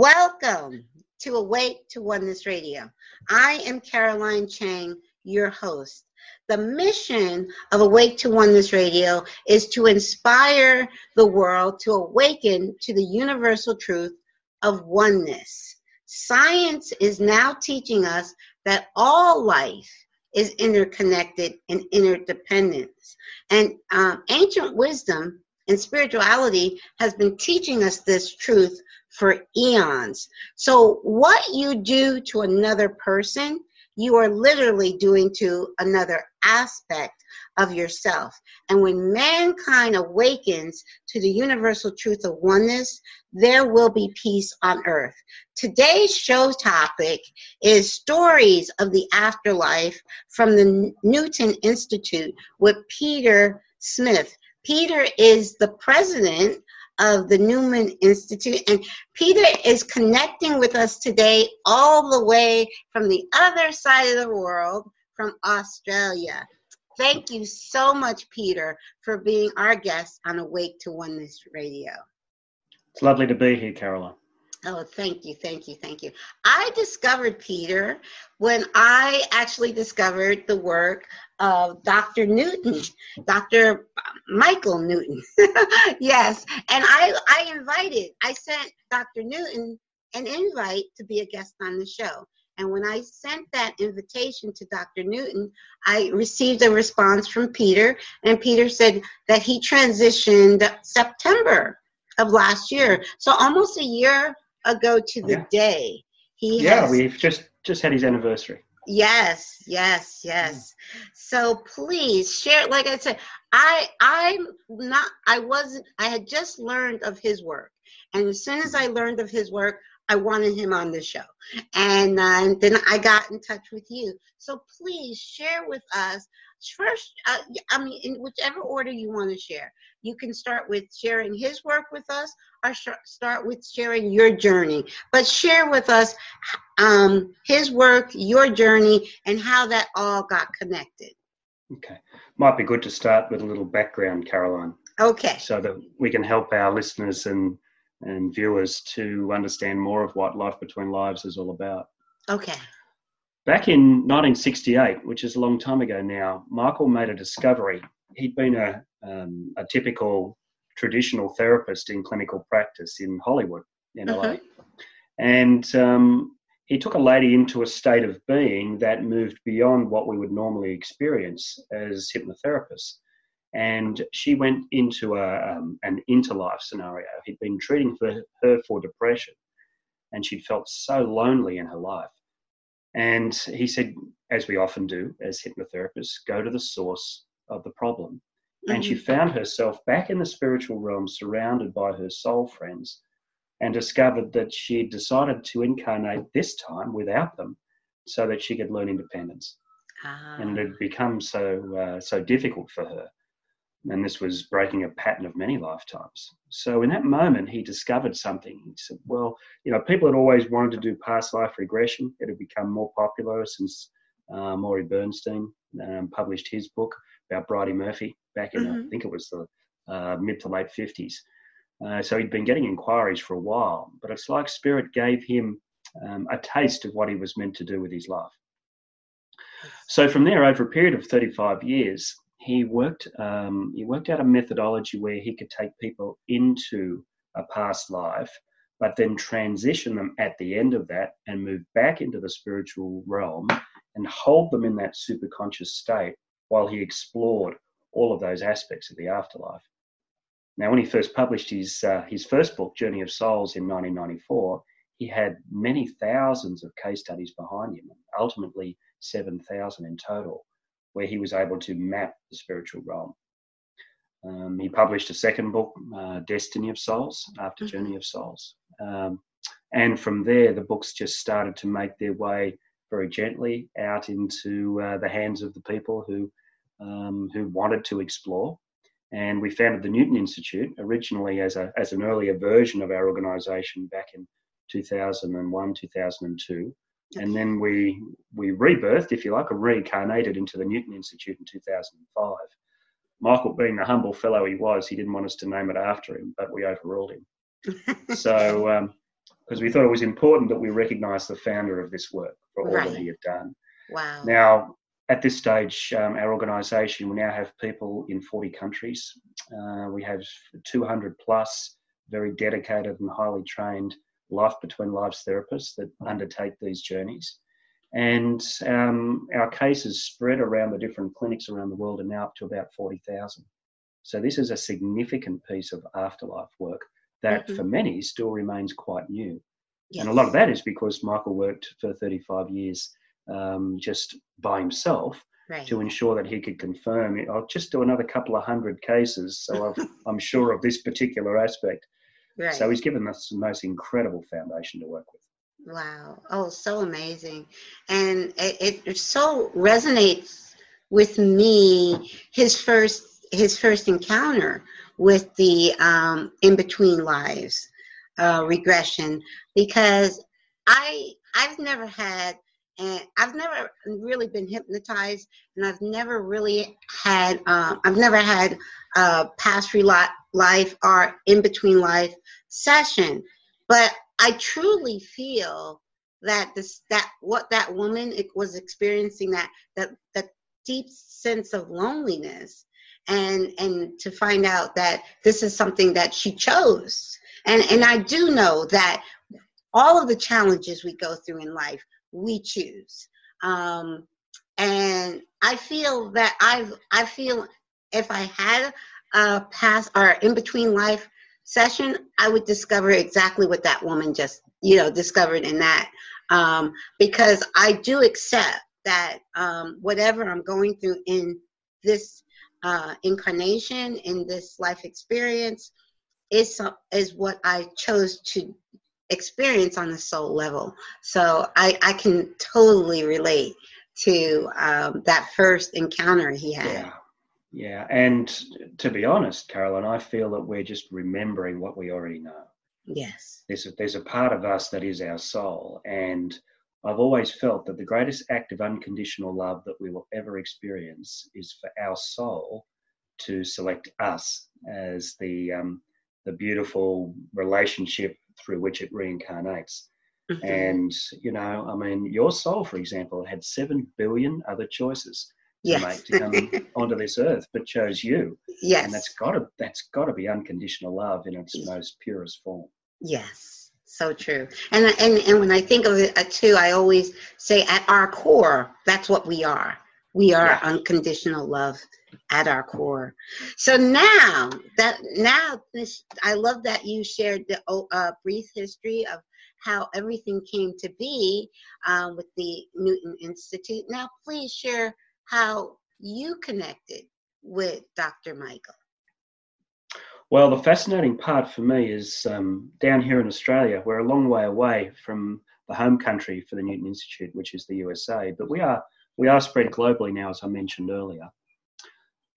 Welcome to Awake to Oneness Radio. I am Caroline Chang, your host. The mission of Awake to Oneness Radio is to inspire the world to awaken to the universal truth of oneness. Science is now teaching us that all life is interconnected and interdependent. And uh, ancient wisdom and spirituality has been teaching us this truth for eons. So, what you do to another person, you are literally doing to another aspect of yourself. And when mankind awakens to the universal truth of oneness, there will be peace on earth. Today's show topic is stories of the afterlife from the Newton Institute with Peter Smith. Peter is the president of the Newton Institute. And Peter is connecting with us today all the way from the other side of the world, from Australia. Thank you so much, Peter, for being our guest on Awake to Oneness Radio. It's lovely to be here, Caroline. Oh, thank you, thank you, thank you. I discovered Peter when I actually discovered the work of Dr. Newton, Dr. Michael Newton. yes, and I, I invited, I sent Dr. Newton an invite to be a guest on the show. And when I sent that invitation to Dr. Newton, I received a response from Peter, and Peter said that he transitioned September of last year. So almost a year ago to the yeah. day. He yeah, has, we've just just had his anniversary. Yes, yes, yes. So please share. Like I said, I I'm not. I wasn't. I had just learned of his work, and as soon as I learned of his work, I wanted him on the show, and, uh, then I got in touch with you. So please share with us first. Uh, I mean, in whichever order you want to share. You can start with sharing his work with us, or sh- start with sharing your journey. But share with us um, his work, your journey, and how that all got connected. Okay, might be good to start with a little background, Caroline. Okay. So that we can help our listeners and and viewers to understand more of what Life Between Lives is all about. Okay. Back in 1968, which is a long time ago now, Michael made a discovery. He'd been a, um, a typical traditional therapist in clinical practice in Hollywood, in LA. Mm-hmm. And um, he took a lady into a state of being that moved beyond what we would normally experience as hypnotherapists and she went into a, um, an interlife scenario. He'd been treating for her for depression, and she'd felt so lonely in her life. And he said, as we often do as hypnotherapists, go to the source of the problem. Mm-hmm. And she mm-hmm. found herself back in the spiritual realm, surrounded by her soul friends, and discovered that she decided to incarnate this time without them so that she could learn independence. Ah. And it had become so uh, so difficult for her and this was breaking a pattern of many lifetimes. So in that moment, he discovered something. He said, "Well, you know, people had always wanted to do past life regression. It had become more popular since uh, Morey Bernstein um, published his book about Bridey Murphy back in, mm-hmm. I think it was the uh, mid to late 50s. Uh, so he'd been getting inquiries for a while, but it's like Spirit gave him um, a taste of what he was meant to do with his life. So from there, over a period of 35 years, he worked um, he worked out a methodology where he could take people into a past life, but then transition them at the end of that and move back into the spiritual realm and hold them in that superconscious state while he explored all of those aspects of the afterlife. Now, when he first published his uh, his first book, Journey of Souls, in 1994, he had many thousands of case studies behind him, ultimately 7,000 in total where he was able to map the spiritual realm. Um, he published a second book, uh, Destiny of Souls, after mm-hmm. Journey of Souls. Um, and from there, the books just started to make their way very gently out into uh, the hands of the people who, um, who wanted to explore. And we founded the Newton Institute originally as, a, as an earlier version of our organization back in 2001, 2002. And then we we rebirthed, if you like, or reincarnated into the Newton Institute in 2005. Michael, being the humble fellow he was, he didn't want us to name it after him, but we overruled him. so um, because we thought it was important that we recognise the founder of this work for all Right. that he had done. Wow. Now, at this stage, um, our organisation, we now have people in 40 countries. Uh, we have 200 plus very dedicated and highly trained life between lives therapists that undertake these journeys. And um, our cases spread around the different clinics around the world are now up to about 40,000. So this is a significant piece of afterlife work that Mhm. for many still remains quite new. yes. And a lot of that is because Michael worked for 35 years um, just by himself right. to ensure that he could confirm. I'll just do another couple of hundred cases, so I've, I'm sure of this particular aspect. right. So he's given us the most incredible foundation to work with. Wow. Oh, so amazing. And it, it so resonates with me his first his first encounter with the um, in between lives uh, regression because I I've never had and I've never really been hypnotized and I've never really had um, I've never had a past life or in between life session. But I truly feel that this that what that woman was experiencing that that that deep sense of loneliness and and to find out that this is something that she chose. And and I do know that all of the challenges we go through in life we choose um and I feel that I've I feel if I had a past or in between life session, I would discover exactly what that woman just, you know, discovered in that. Um, because I do accept that um, whatever I'm going through in this uh, incarnation, in this life experience, is is what I chose to experience on the soul level. So I, I can totally relate to um, that first encounter he had. Yeah. Yeah. And to be honest, Carolyn, I feel that we're just remembering what we already know. Yes. There's a, there's a part of us that is our soul. And I've always felt that the greatest act of unconditional love that we will ever experience is for our soul to select us as the, um, the beautiful relationship through which it reincarnates. Mhm. And, you know, I mean, your soul, for example, had 7 billion other choices to yes. make to come onto this earth, but chose you. yes. And that's got to that's got to be unconditional love in its most purest form. Yes, so true. And and and when I think of it uh, too, I always say at our core, that's what we are. We are Yeah. unconditional love at our core. So now that now this, I love that you shared the oh, uh, brief history of how everything came to be um, with the Newton Institute. Now, please share how you connected with Dr. Michael. Well, the fascinating part for me is um, down here in Australia. We're a long way away from the home country for the Newton Institute, which is the USA, but we are we are spread globally now, as I mentioned earlier.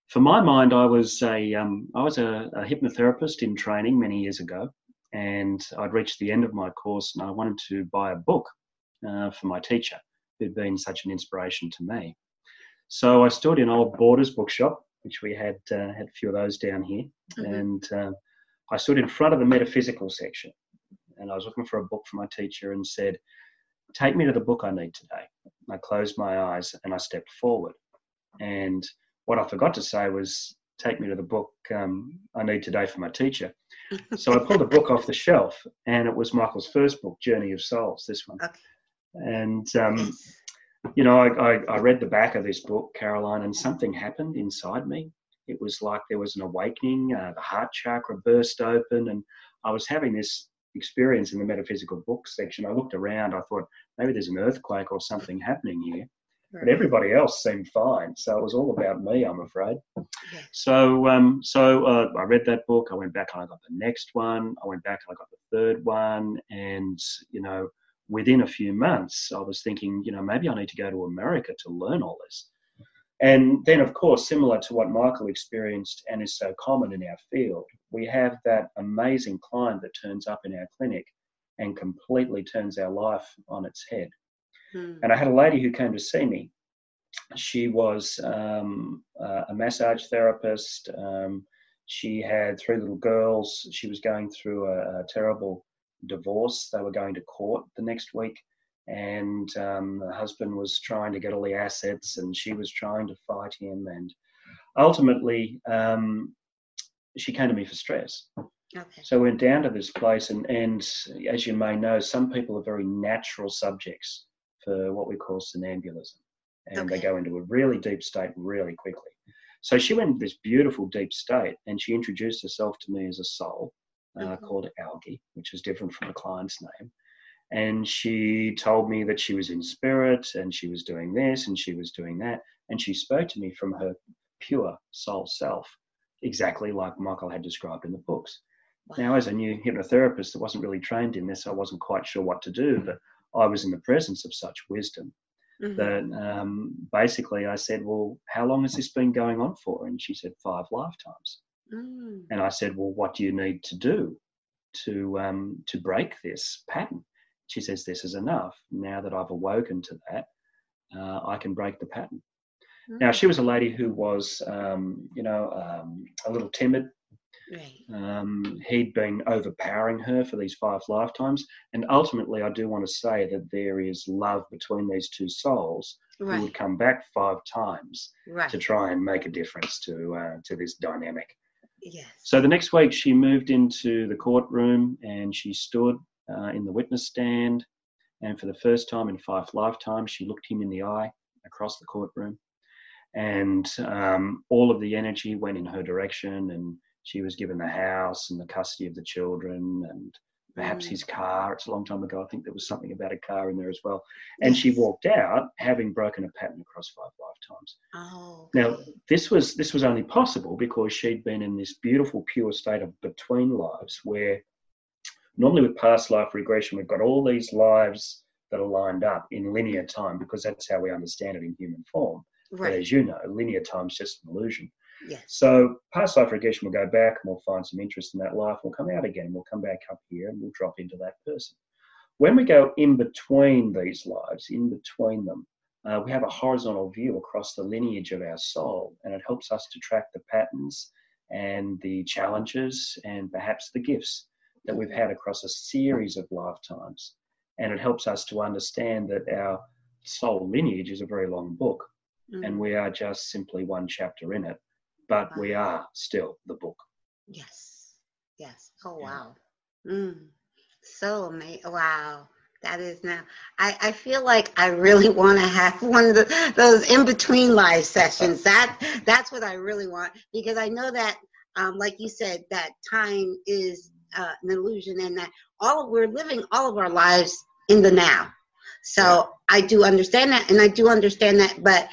For my mind, I was a um, I was a, a hypnotherapist in training many years ago, and I'd reached the end of my course, and I wanted to buy a book uh, for my teacher, who'd been such an inspiration to me. So I stood in old Borders bookshop, which we had uh, had a few of those down here, Mhm. and uh, I stood in front of the metaphysical section, and I was looking for a book for my teacher, and said, "Take me to the book I need today." I closed my eyes and I stepped forward, and what I forgot to say was, "Take me to the book um, I need today for my teacher." so I pulled a book off the shelf, and it was Michael's first book, Journey of Souls. This one, Okay. and um, you know, I, I, I read the back of this book, Caroline, and something happened inside me. It was like there was an awakening, uh, the heart chakra burst open, and I was having this experience in the metaphysical book section. I looked around, I thought maybe there's an earthquake or something happening here, but everybody else seemed fine. So it was all about me, I'm afraid. Yes. So, um, so uh, I read that book. I went back and I got the next one. I went back and I got the third one, and you know, within a few months, I was thinking, you know, maybe I need to go to America to learn all this. And then, of course, similar to what Michael experienced and is so common in our field, we have that amazing client that turns up in our clinic and completely turns our life on its head. Hmm. And I had a lady who came to see me. She was um, uh, a massage therapist. Um, she had three little girls. She was going through a, a terrible divorce. They were going to court the next week, and um, the husband was trying to get all the assets, and she was trying to fight him. And ultimately, um, she came to me for stress. Okay. So we went down to this place, and, and as you may know, some people are very natural subjects for what we call somnambulism, and okay. they go into a really deep state really quickly. So she went into this beautiful deep state, and she introduced herself to me as a soul uh, mm-hmm. called Algie, which is different from the client's name. And she told me that she was in spirit, and she was doing this, and she was doing that, and she spoke to me from her pure soul self, exactly like Michael had described in the books. Now, as a new hypnotherapist that wasn't really trained in this, I wasn't quite sure what to do, but I was in the presence of such wisdom mm-hmm. that um, basically I said, Well, how long has this been going on for? And she said, Five lifetimes. Mm. And I said, Well, what do you need to do to, um, to break this pattern? She says, This is enough. Now that I've awoken to that, uh, I can break the pattern. Mm. Now, she was a lady who was, um, you know, um, a little timid, Right. Um, he'd been overpowering her for these five lifetimes. And ultimately, I do want to say that there is love between these two souls right. who would come back five times right. to try and make a difference to, uh, to this dynamic. Yes. So the next week, she moved into the courtroom and she stood uh, in the witness stand. And for the first time in five lifetimes, she looked him in the eye across the courtroom. And um, all of the energy went in her direction and she was given the house and the custody of the children and perhaps mm. his car. It's a long time ago. I think there was something about a car in there as well. And she walked out having broken a pattern across five lifetimes. Oh. Now this was this was only possible because she'd been in this beautiful pure state of between lives where normally with past life regression we've got all these lives that are lined up in linear time because that's how we understand it in human form. Right. But as you know, linear time is just an illusion. Yes. So past life regression will go back and we'll find some interest in that life. We'll come out again. We'll come back up here and we'll drop into that person. When we go in between these lives, in between them, uh, we have a horizontal view across the lineage of our soul, and it helps us to track the patterns and the challenges and perhaps the gifts that we've had across a series of lifetimes. And it helps us to understand that our soul lineage is a very long book, mm-hmm. and we are just simply one chapter in it but we are still the book. Yes. Yes. Oh wow. Mm. So amazing. Wow. That is now. I, I feel like I really want to have one of the, those in between live sessions. That that's what I really want because I know that, um, like you said, that time is uh, an illusion and that all we're living all of our lives in the now. So. I do understand that, and I do understand that, but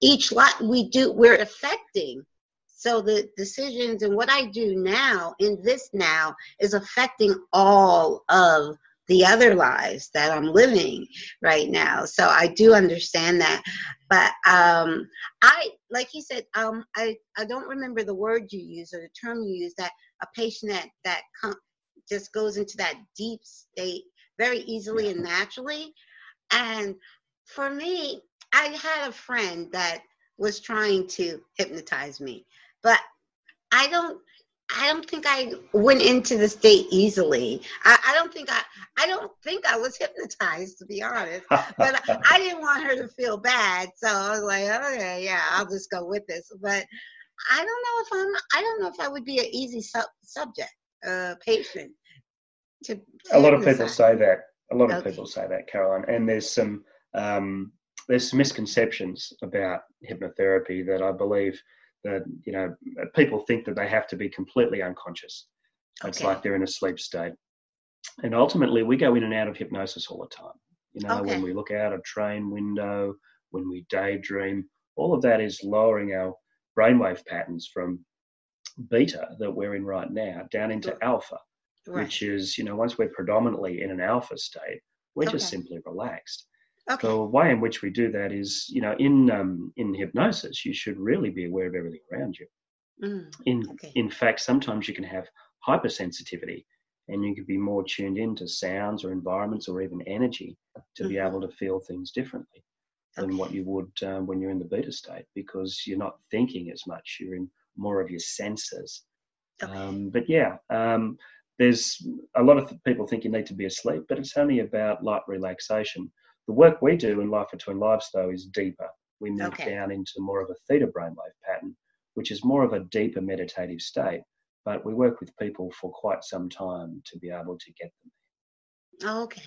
each lot we do we're affecting so the decisions and what I do now in this now is affecting all of the other lives that I'm living right now. So I do understand that. But um, I, like you said, um, I, I don't remember the word you use or the term you use that a patient that, that com- just goes into that deep state very easily and naturally. And for me, I had a friend that was trying to hypnotize me but I don't I don't think I went into the state easily. I, I, don't think I I don't think I was hypnotized to be honest. But I didn't want her to feel bad, so I was like, okay, yeah, I'll just go with this. But I don't know if I'm I don't know if I would be an easy sub, subject, uh, patient. To, to a lot of people say that. A lot of okay. people say that, Caroline. And there's some um, there's some misconceptions about hypnotherapy that I believe that you know uh, people think that they have to be completely unconscious. Okay. It's like they're in a sleep state, and ultimately we go in and out of hypnosis all the time. You know, okay. when we look out a train window, when we daydream, all of that is lowering our brainwave patterns from beta that we're in right now down into alpha, right. which is you know once we're predominantly in an alpha state, we're okay. just simply relaxed. Okay. The way in which we do that is, you know, in um, in hypnosis, you should really be aware of everything around you. Mm, in okay. in fact, sometimes you can have hypersensitivity, and you can be more tuned into sounds or environments or even energy to mm-hmm. be able to feel things differently than okay. what you would um, when you're in the beta state because you're not thinking as much. You're in more of your senses. Um, but yeah, um, there's a lot of people think you need to be asleep, but it's only about light relaxation. The work we do in Life Between Lives, though, is deeper. We move okay. down into more of a theta brainwave pattern, which is more of a deeper meditative state. But we work with people for quite some time to be able to get them okay.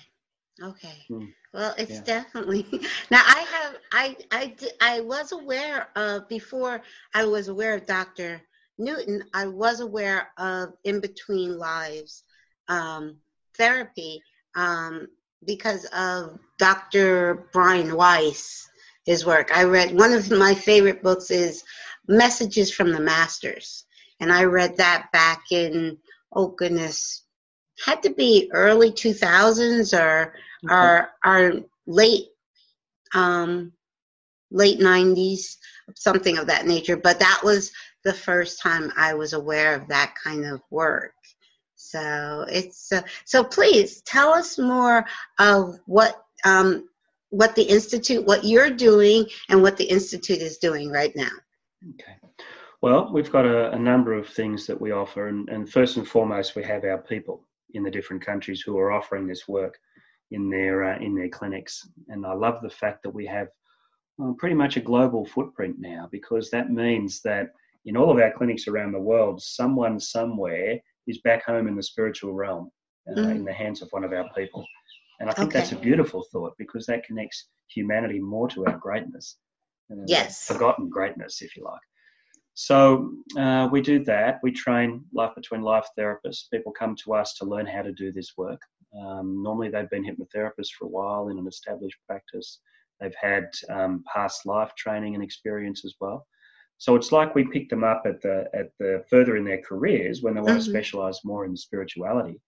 Okay. Hmm. Well, it's yeah. definitely now. I have I I I was aware of before I was aware of Dr. Newton. I was aware of in between lives um, therapy um, because of Dr. Brian Weiss. His work. I read one of my favorite books is Messages from the Masters, and I read that back in oh goodness, had to be early two thousands or mm-hmm. or or late um late 90s something of that nature but that was the first time i was aware of that kind of work so it's uh, so please tell us more of what um, what the institute what you're doing and what the institute is doing right now okay well we've got a, a number of things that we offer and, and first and foremost we have our people in the different countries who are offering this work in their uh, in their clinics. And I love the fact that we have well, pretty much a global footprint now because that means that in all of our clinics around the world, someone somewhere is back home in the spiritual realm uh, mm. in the hands of one of our people. And I think okay. that's a beautiful thought because that connects humanity more to our greatness. Uh, yes. Forgotten greatness, if you like. So uh, we do that. We train life between life therapists. People come to us to learn how to do this work. Um, normally, they've been hypnotherapists for a while in an established practice. They've had um, past life training and experience as well. So it's like we pick them up at the at the further in their careers when they want mm-hmm. to specialize more in spirituality.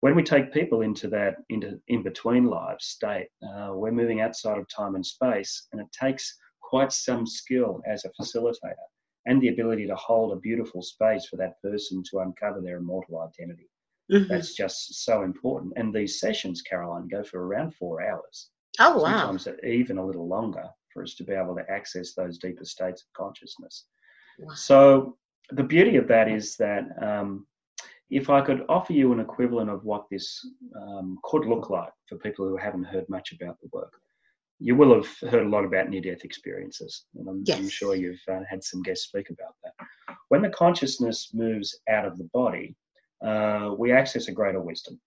When we take people into that into in between lives state, uh, we're moving outside of time and space, and it takes quite some skill as a facilitator and the ability to hold a beautiful space for that person to uncover their immortal identity. Mm-hmm. That's just so important. And these sessions, Caroline, go for around four hours. Oh, wow. Sometimes even a little longer for us to be able to access those deeper states of consciousness. Wow. So, the beauty of that is that um, if I could offer you an equivalent of what this um, could look like for people who haven't heard much about the work, you will have heard a lot about near death experiences, and I'm, yes. I'm sure you've uh, had some guests speak about that. When the consciousness moves out of the body, uh, we access a greater wisdom.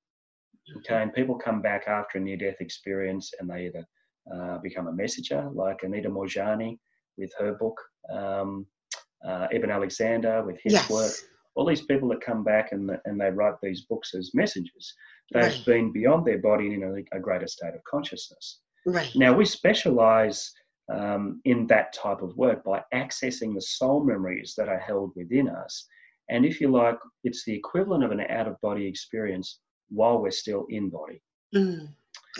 Okay, and people come back after a near death experience and they either uh, become a messenger, like Anita Moorjani with her book, um, uh, Eben Alexander with his yes. work. All these people that come back and, and they write these books as messengers, they've right. been beyond their body in a, a greater state of consciousness. Right. Now, we specialize um, in that type of work by accessing the soul memories that are held within us. And if you like, it's the equivalent of an out of body experience while we're still in body. Mm.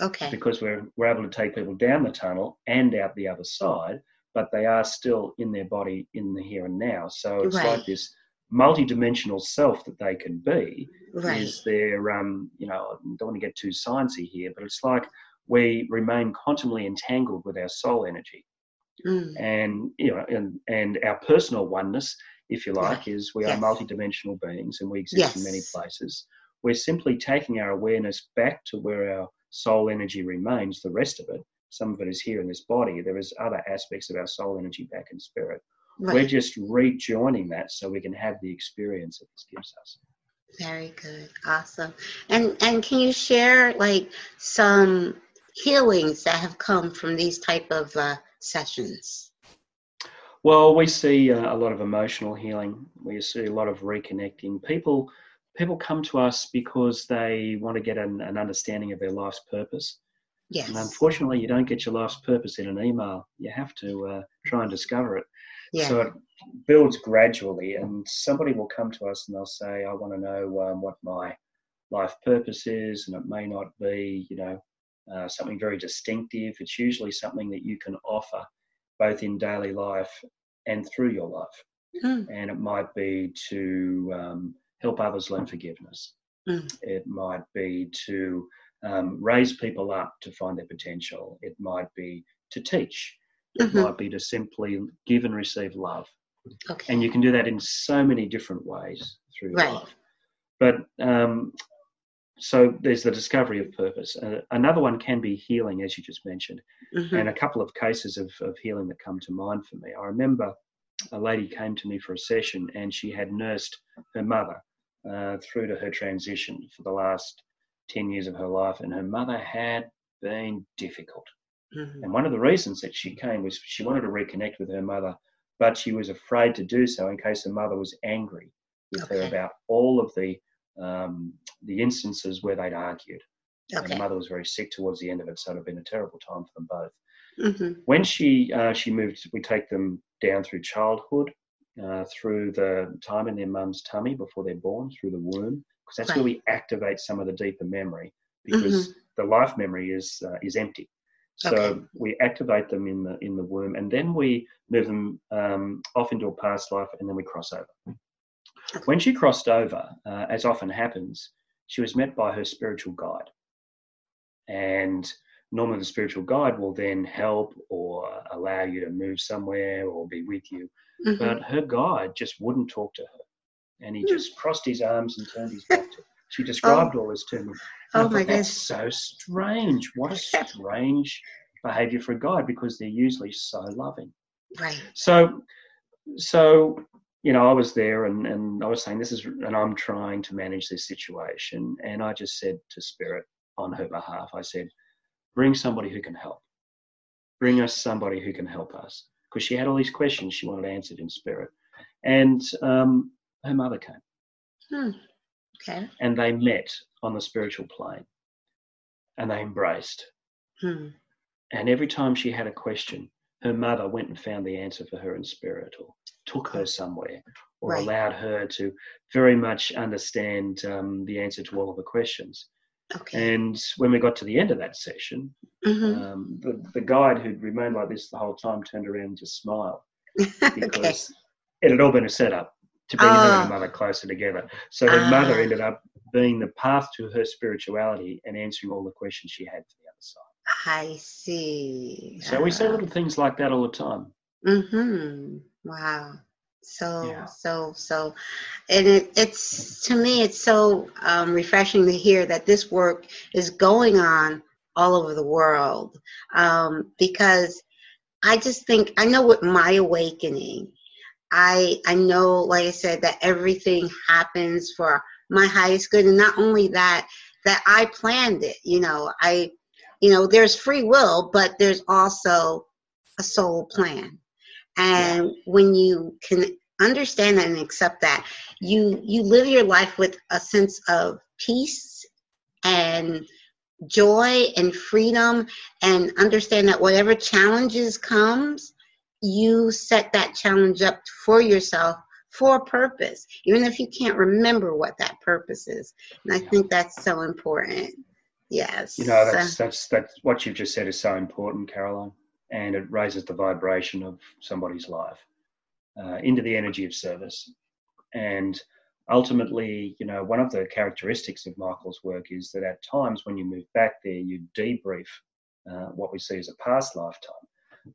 Okay. Because we're, we're able to take people down the tunnel and out the other side, but they are still in their body in the here and now. So it's right. like this multi-dimensional self that they can be right. is their um you know I don't want to get too sciencey here but it's like we remain constantly entangled with our soul energy. Mm. And you know, and, and our personal oneness, if you like, is we yes. are multidimensional beings and we exist yes. in many places. We're simply taking our awareness back to where our soul energy remains, the rest of it. Some of it is here in this body. There is other aspects of our soul energy back in spirit. Right. We're just rejoining that so we can have the experience that this gives us. Very good. Awesome. And and can you share like some healings that have come from these type of uh, sessions? Well, we see uh, a lot of emotional healing. We see a lot of reconnecting. People people come to us because they want to get an, an understanding of their life's purpose. Yes. And unfortunately, you don't get your life's purpose in an email. You have to uh, try and discover it. Yeah. So it builds gradually, and somebody will come to us and they'll say, "I want to know um, what my life purpose is," and it may not be, you know, uh, something very distinctive. It's usually something that you can offer both in daily life and through your life. Mm. And it might be to um, help others learn forgiveness. Mm. It might be to um, raise people up to find their potential. It might be to teach. It mm-hmm. might be to simply give and receive love. Okay. And you can do that in so many different ways through right. life. But um, so there's the discovery of purpose. Uh, another one can be healing, as you just mentioned, mm-hmm. and a couple of cases of, of healing that come to mind for me. I remember a lady came to me for a session and she had nursed her mother uh, through to her transition for the last 10 years of her life, and her mother had been difficult. Mm-hmm. And one of the reasons that she came was she wanted to reconnect with her mother, but she was afraid to do so in case her mother was angry with okay. her about all of the um, the instances where they'd argued. Okay. And her mother was very sick towards the end of it, so it had been a terrible time for them both. Mm-hmm. When she uh, she moved, we take them down through childhood, uh, through the time in their mum's tummy before they're born, through the womb, because that's right. where we activate some of the deeper memory. Because mm-hmm. the life memory is uh, is empty, so okay. we activate them in the in the womb, and then we move them um, off into a past life, and then we cross over. Okay. When she crossed over, uh, as often happens, she was met by her spiritual guide, and normally the spiritual guide will then help or allow you to move somewhere or be with you. Mm-hmm. But her guide just wouldn't talk to her. And he mm. just crossed his arms and turned his back to her. She described oh. all this to me. oh my That's so strange. What a strange behavior for a guide because they're usually so loving. Right. So, so you know, I was there and, and I was saying this is, and I'm trying to manage this situation. And I just said to Spirit on her behalf, I said, bring somebody who can help. Bring us somebody who can help us. Because she had all these questions she wanted answered in spirit. And um, her mother came. Hmm. Okay. And they met on the spiritual plane and they embraced. Hmm. And every time she had a question, her mother went and found the answer for her in spirit or took her somewhere or right. allowed her to very much understand um, the answer to all of the questions. Okay. And when we got to the end of that session, mm-hmm. um, the, the guide who'd remained like this the whole time turned around and just smiled because okay. it had all been a setup to bring oh. her and her ah. mother closer together. So her mother ah. ended up being the path to her spirituality and answering all the questions she had for the other side. I see. So we say little things like that all the time. Mm-hmm. Wow so yeah. so so and it, it's to me it's so um, refreshing to hear that this work is going on all over the world um, because i just think i know with my awakening i i know like i said that everything happens for my highest good and not only that that i planned it you know i you know there's free will but there's also a soul plan and when you can understand that and accept that you you live your life with a sense of peace and joy and freedom and understand that whatever challenges comes you set that challenge up for yourself for a purpose even if you can't remember what that purpose is. And i think that's so important. Yes. You know that's that's that's what you've just said is so important caroline and it raises the vibration of somebody's life uh, into the energy of service. And ultimately, you know, one of the characteristics of Michael's work is that at times when you move back there, you debrief uh, what we see as a past lifetime.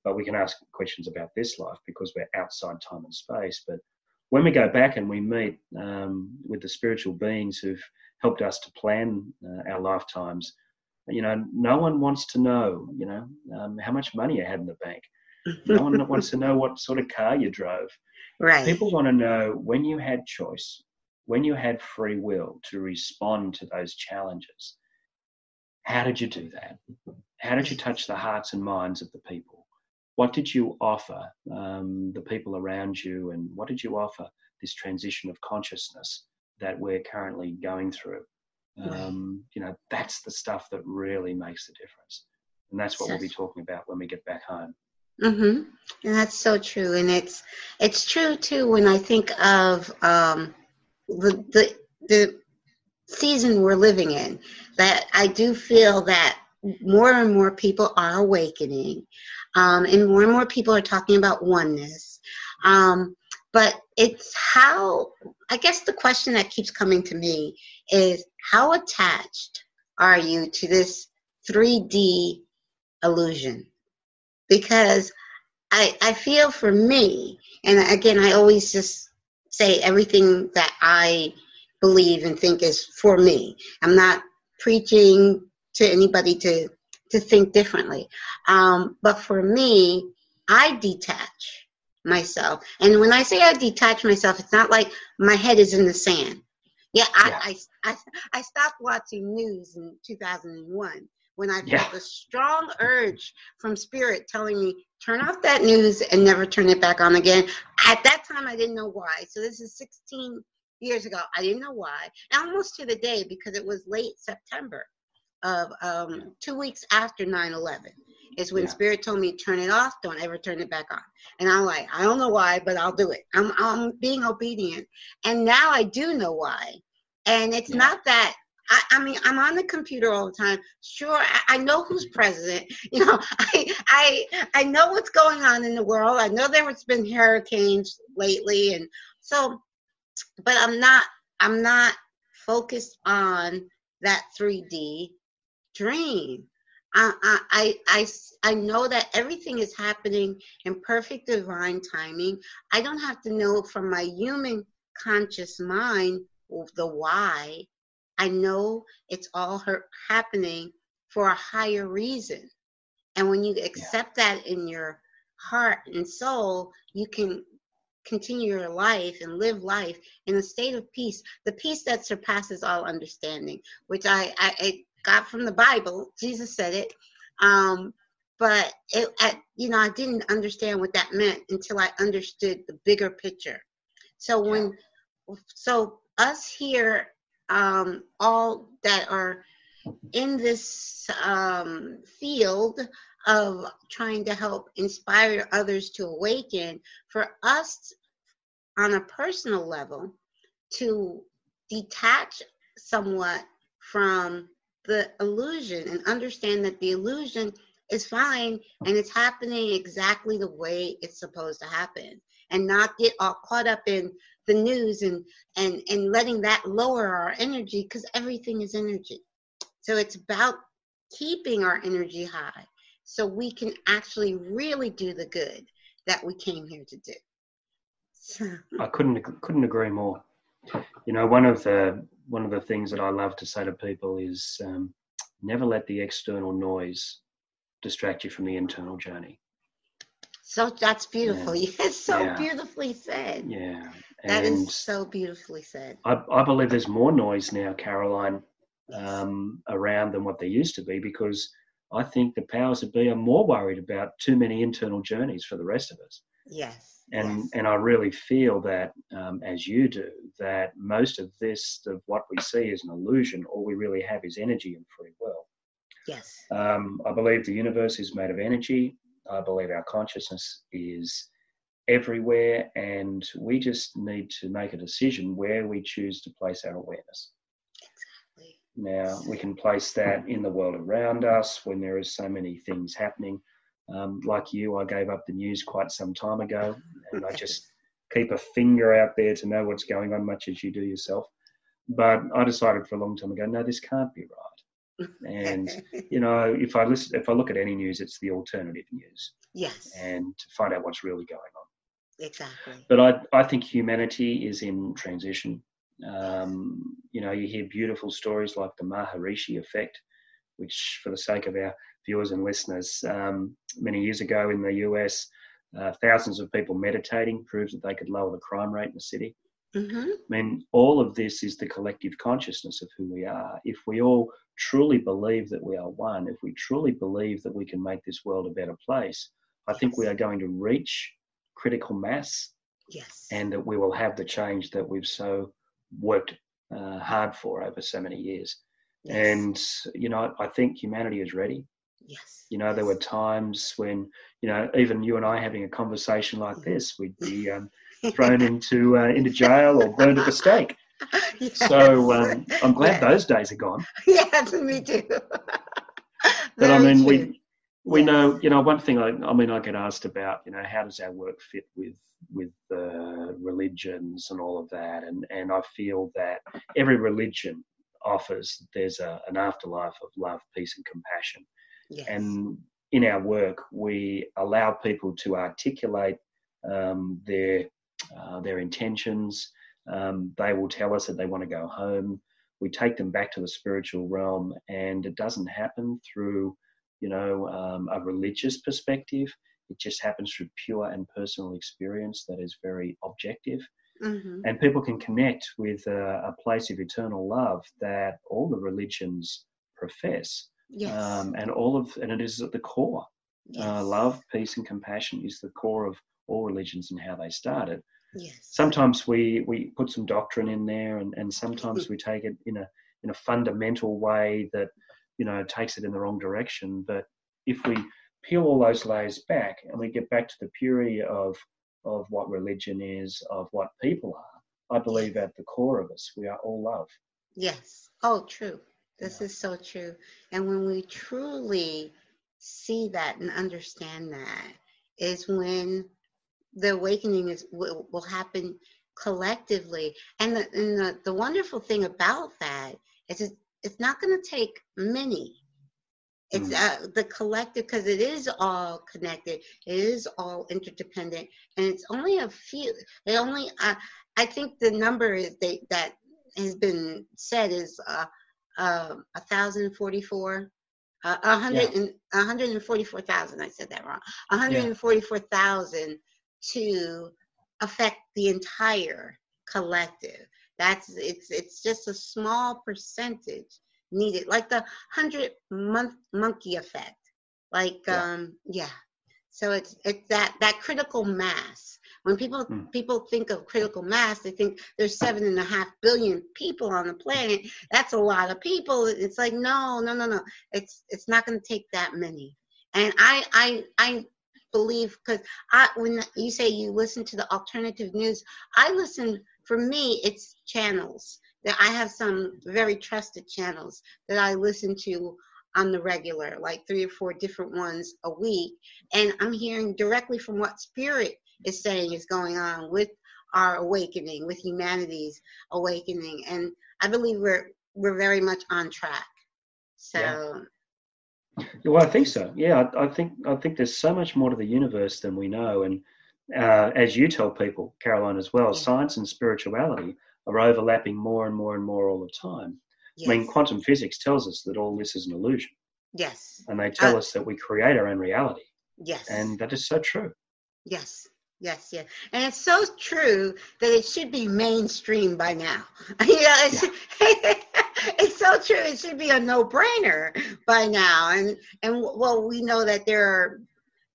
But we can ask questions about this life because we're outside time and space. But when we go back and we meet um, with the spiritual beings who've helped us to plan uh, our lifetimes, you know, no one wants to know, you know, um, how much money you had in the bank. no one wants to know what sort of car you drove. Right. People want to know when you had choice, when you had free will to respond to those challenges. How did you do that? How did you touch the hearts and minds of the people? What did you offer um, the people around you, and what did you offer this transition of consciousness that we're currently going through? Um, you know, that's the stuff that really makes the difference, and that's what we'll be talking about when we get back home. Mm-hmm. And that's so true, and it's it's true too when I think of um, the the the season we're living in. That I do feel that more and more people are awakening, um, and more and more people are talking about oneness. Um, but it's how I guess the question that keeps coming to me is how attached are you to this 3D illusion? because I, I feel for me, and again, I always just say everything that I believe and think is for me. I'm not preaching to anybody to to think differently. Um, but for me, I detach myself. And when I say I detach myself, it's not like my head is in the sand. Yeah, I, yeah. I, I, I, stopped watching news in 2001 when I yeah. felt a strong urge from spirit telling me, turn off that news and never turn it back on again. At that time, I didn't know why. So this is 16 years ago. I didn't know why. Almost to the day because it was late September of um, two weeks after 9 11 is when yeah. spirit told me turn it off don't ever turn it back on and i'm like i don't know why but i'll do it i'm, I'm being obedient and now i do know why and it's yeah. not that I, I, mean, I'm on the computer all the time. Sure, I, I, know who's president. You know, I, I, I know what's going on in the world. I know there's been hurricanes lately, and so, but I'm not, I'm not focused on that 3D dream. I, I, I, I know that everything is happening in perfect divine timing. I don't have to know from my human conscious mind the why. I know it's all her, happening for a higher reason. And when you accept yeah. that in your heart and soul, you can continue your life and live life in a state of peace, the peace that surpasses all understanding, which I, I, got from the Bible. Jesus said it. Um, but it, I, you know, I didn't understand what that meant until I understood the bigger picture. So when, so us here, um, all that are in this um, field of trying to help inspire others to awaken, for us on a personal level to detach somewhat from the illusion and understand that the illusion is fine and it's happening exactly the way it's supposed to happen and not get all caught up in the news and and and letting that lower our energy because everything is energy so it's about keeping our energy high so we can actually really do the good that we came here to do so. i couldn't couldn't agree more you know one of the one of the things that I love to say to people is um, never let the external noise distract you from the internal journey. So that's beautiful. Yeah. Yes, so yeah. beautifully said. Yeah. That and is so beautifully said. I, I believe there's more noise now, Caroline, um, around than what there used to be because I think the powers that be are more worried about too many internal journeys for the rest of us. Yes and yes. and I really feel that um, as you do that most of this of what we see is an illusion. All we really have is energy and free will. Yes. Um, I believe the universe is made of energy. I believe our consciousness is everywhere, and we just need to make a decision where we choose to place our awareness. Exactly. Now we can place that in the world around us when there is so many things happening um, like you, I gave up the news quite some time ago, and I just keep a finger out there to know what's going on, much as you do yourself. But I decided for a long time ago, no, this can't be right. And you know, if I listen, if I look at any news, it's the alternative news. Yes. And to find out what's really going on. Exactly. But I, I think humanity is in transition. Um, you know, you hear beautiful stories like the Maharishi effect, which, for the sake of our viewers and listeners. Um, many years ago in the US, uh, thousands of people meditating proved that they could lower the crime rate in the city. Mm-hmm. I mean, all of this is the collective consciousness of who we are. If we all truly believe that we are one, if we truly believe that we can make this world a better place, I think we are going to reach critical mass. Yes. And that we will have the change that we've so worked uh, hard for over so many years. Yes. And, you know, I think humanity is ready. Yes. You know, there were times when, you know, even you and I having a conversation like mm-hmm. this, we'd be um, thrown into uh, into jail or burned at the stake. Yes. So um, I'm glad those days are gone. Yes, me too. but I mean, true. we we know, you know, one thing. I, I mean, I get asked about, you know, how does our work fit with with uh, religions and all of that, and and I feel that every religion offers there's a, an afterlife of love, peace, and compassion. Yes. And in our work, we allow people to articulate um, their uh, their intentions, Um, they will tell us that they want to go home. We take them back to the spiritual realm, and it doesn't happen through, you know, um, a religious perspective. It just happens through pure and personal experience that is very objective. Mm-hmm. And people can connect with a, a, place of eternal love that all the religions profess. Yes. Um, and all of and it is at the core. Uh, yes. Uh, love, peace, and compassion is the core of all religions and how they started. Yes. Sometimes we, we put some doctrine in there, and, and sometimes we take it in a in a fundamental way that you know takes it in the wrong direction. But if we peel all those layers back and we get back to the purity of of what religion is, of what people are, I believe at the core of us we are all love. Yes. Oh, true. This yeah. is so true. And when we truly see that and understand that, is when the awakening is will, will happen collectively. And the, and the, the wonderful thing about that is it, it's not going to take many. It's mm. uh, the collective because it is all connected. It is all interdependent, and it's only a few. They only. Uh, I think the number is they, that has been said is uh, uh, 1,044 uh, 100 yeah. 144,000. I said that wrong. 144,000 to affect the entire collective. That's it's it's just a small percentage needed, like the hundred month monkey effect. Like yeah. um yeah. So it's it's that that critical mass. When people mm. people think of critical mass, they think there's seven and a half billion people on the planet. That's a lot of people. It's like no, no, no, no. It's it's not going to take that many. And I I I believe because I when you say you listen to the alternative news, I listen. For me, it's channels that I have some very trusted channels that I listen to on the regular, like three or four different ones a week, and I'm hearing directly from what spirit is saying is going on with our awakening, with humanity's awakening, and I believe we're we're very much on track. So. Yeah. Well, I think so. Yeah, I, I, think I think there's so much more to the universe than we know, and uh, as you tell people, Caroline, as well, science and spirituality are overlapping more and more and more all the time. Yes. I mean, quantum physics tells us that all this is an illusion. Yes. And they tell uh, us that we create our own reality. Yes. And that is so true. Yes. Yes, yes. And it's so true that it should be mainstream by now. you know, it's, yeah. it's so true. It should be a no-brainer by now. And and well, we know that there are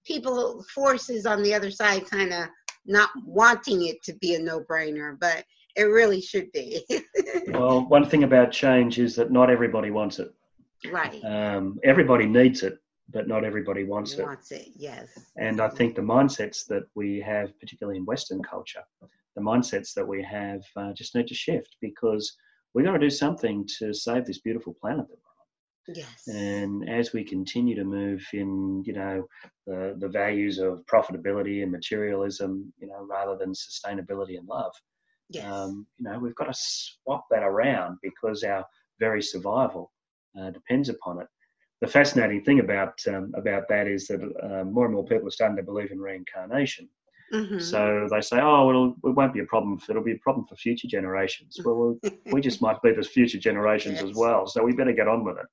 people forces on the other side kind of not wanting it to be a no-brainer, but it really should be. well, one thing about change is that not everybody wants it. Right. Um, everybody needs it, but not everybody wants it. Wants it, yes. And I think the mindsets that we have, particularly in Western culture, the mindsets that we have uh, just need to shift because we've got to do something to save this beautiful planet that. Yes. And as we continue to move in, you know, the, the values of profitability and materialism, you know, rather than sustainability and love, yes. um, you know, we've got to swap that around because our very survival uh, depends upon it the fascinating thing about um, about that is that uh, more and more people are starting to believe in reincarnation. Mm-hmm. So they say, "Oh, it'll, it won't be a problem. It'll be a problem for future generations." Well, we just might be the future generations yes. as well. So we better get on with it.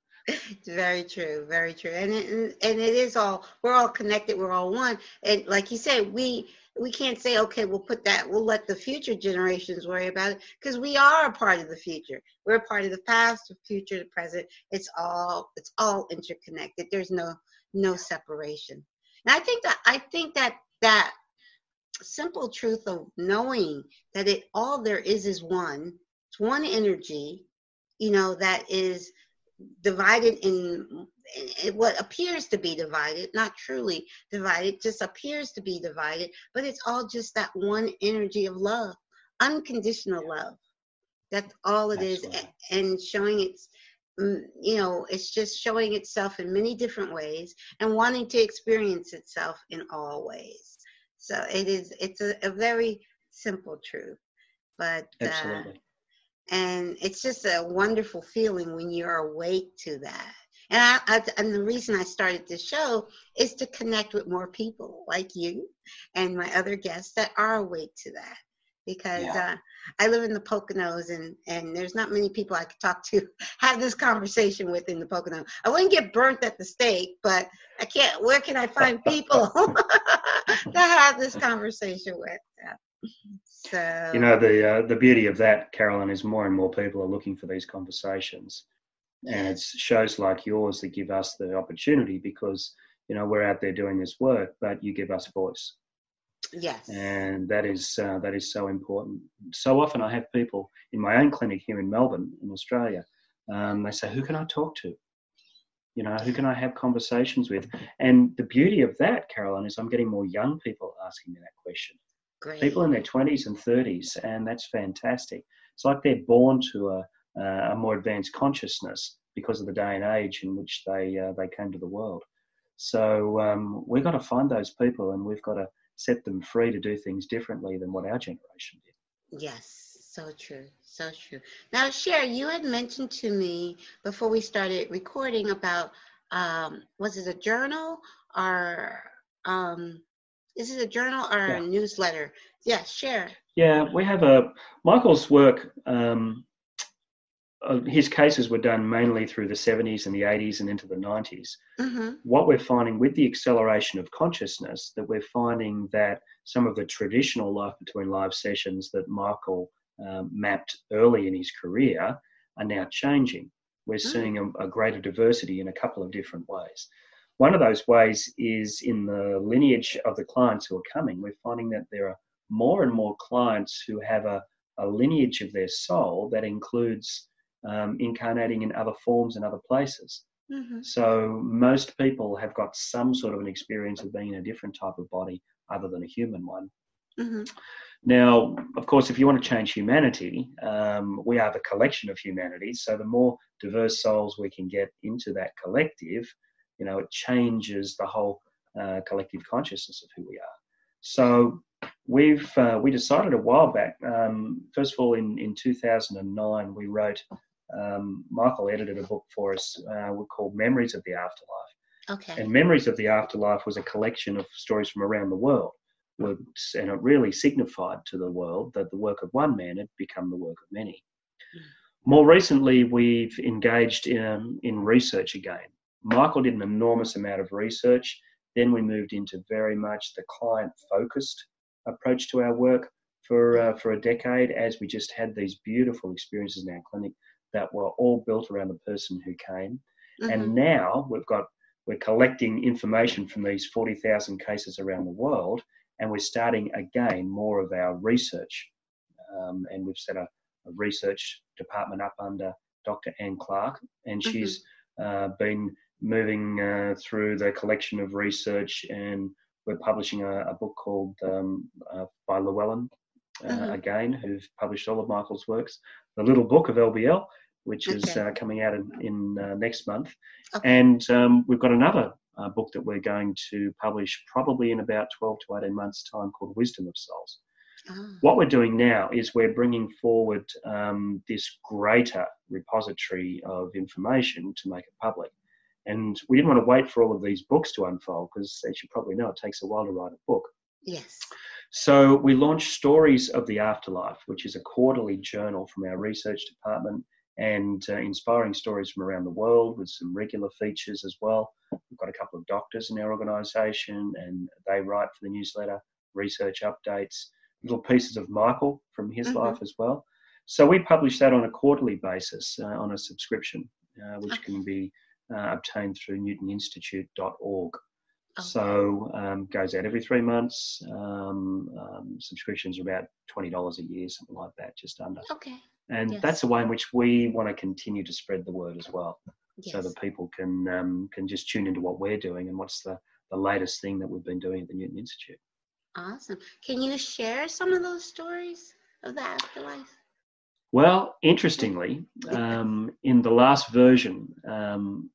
It's very true, very true, and it, and it is all. We're all connected. We're all one. And like you said, we we can't say, okay, we'll put that, we'll let the future generations worry about it because we are a part of the future. We're a part of the past, the future, the present. It's all, it's all interconnected. There's no, no separation. And I think that, I think that, that simple truth of knowing that it, all there is is one, it's one energy, you know, that is divided in what appears to be divided, not truly divided, just appears to be divided, but it's all just that one energy of love, unconditional love. That's all it Absolutely. is, and showing its, mm, you know, it's just showing itself in many different ways and wanting to experience itself in all ways. So it is, it's a, a very simple truth, but uh, and it's just a wonderful feeling when you're awake to that and I, I, and the reason I started this show is to connect with more people like you and my other guests that are awake to that. because Yeah. uh, I live in the Poconos and, and there's not many people I could talk to, have this conversation with in the Poconos. I wouldn't get burnt at the stake, but I can't, where can I find people to have this conversation with? So, You know, the uh, the beauty of that, Carolyn, is more and more people are looking for these conversations, and it's shows like yours that give us the opportunity because you know we're out there doing this work, but you give us voice, yes. and that is uh, that is so important. So often, I have people in my own clinic here in Melbourne, in Australia. Um, they say, "Who can I talk to?" You know, who can I have conversations with? And the beauty of that, Carolyn, is I'm getting more young people asking me that question Great. people in their 20s and 30s, and that's fantastic. It's like they're born to a, a more advanced consciousness because of the day and age in which they uh, they came to the world. So um, we've got to find those people, and we've got to set them free to do things differently than what our generation did. Yes, so true, so true. Now, Cher, you had mentioned to me before we started recording about um, was it a journal or um, is it a journal or Yeah. a newsletter? Yeah, share. Yeah, we have a Michael's work. Um, uh, his cases were done mainly through the 70s and the 80s and into the 90s. Mm-hmm. what we're finding with the acceleration of consciousness that we're finding that some of the traditional life between lives sessions that Michael um, mapped early in his career are now changing. We're Mm. seeing a, a greater diversity in a couple of different ways. One of those ways is in the lineage of the clients who are coming. We're finding that there are more and more clients who have a, a lineage of their soul that includes um, incarnating in other forms and other places. Mm-hmm. So most people have got some sort of an experience of being in a different type of body other than a human one. Mm-hmm. Now, of course, if you want to change humanity, um, we are the collection of humanity. So the more diverse souls we can get into that collective, you know, it changes the whole uh, collective consciousness of who we are. So we've uh, we decided a while back. Um, first of all, in in 2009, we wrote. Um, Michael edited a book for us uh, called Memories of the Afterlife. Okay. And Memories of the Afterlife was a collection of stories from around the world. And it really signified to the world that the work of one man had become the work of many. More recently, we've engaged in, in research again. Michael did an enormous amount of research. Then we moved into very much the client focused approach to our work for, uh, for a decade as we just had these beautiful experiences in our clinic that were all built around the person who came. Mhm. And now we've got we're collecting information from these 40,000 cases around the world, and we're starting again more of our research. Um, and we've set a, a research department up under Dr. Anne Clark, and Mhm. she's uh, been moving uh, through the collection of research, and we're publishing a, a book called um, uh, by Llewellyn. Uh, Mhm. Again, who've published all of Michael's works, the Little Book of LBL, which is Okay. uh, coming out in, in uh, next month. Okay. And um, we've got another uh, book that we're going to publish probably in about 12 to 18 months' time called Wisdom of Souls. Ah, What we're doing now is we're bringing forward um, this greater repository of information to make it public. And we didn't want to wait for all of these books to unfold because, as you probably know, it takes a while to write a book. yes. So we launched Stories of the Afterlife, which is a quarterly journal from our research department and uh, inspiring stories from around the world with some regular features as well. We've got a couple of doctors in our organisation and they write for the newsletter, research updates, little pieces of Michael from his Mhm. life as well. So we publish that on a quarterly basis uh, on a subscription, uh, which Okay. can be uh, obtained through newtoninstitute.org. Okay. So um, goes out every three months. Um, um, subscriptions are about twenty dollars a year, something like that, just under. Okay. And Yes. that's a way in which we want to continue to spread the word as well, so that people can um, can just tune into what we're doing and what's the the latest thing that we've been doing at the Newton Institute. Awesome. Can you share some of those stories of the afterlife? Well, interestingly, um, in the last version, um,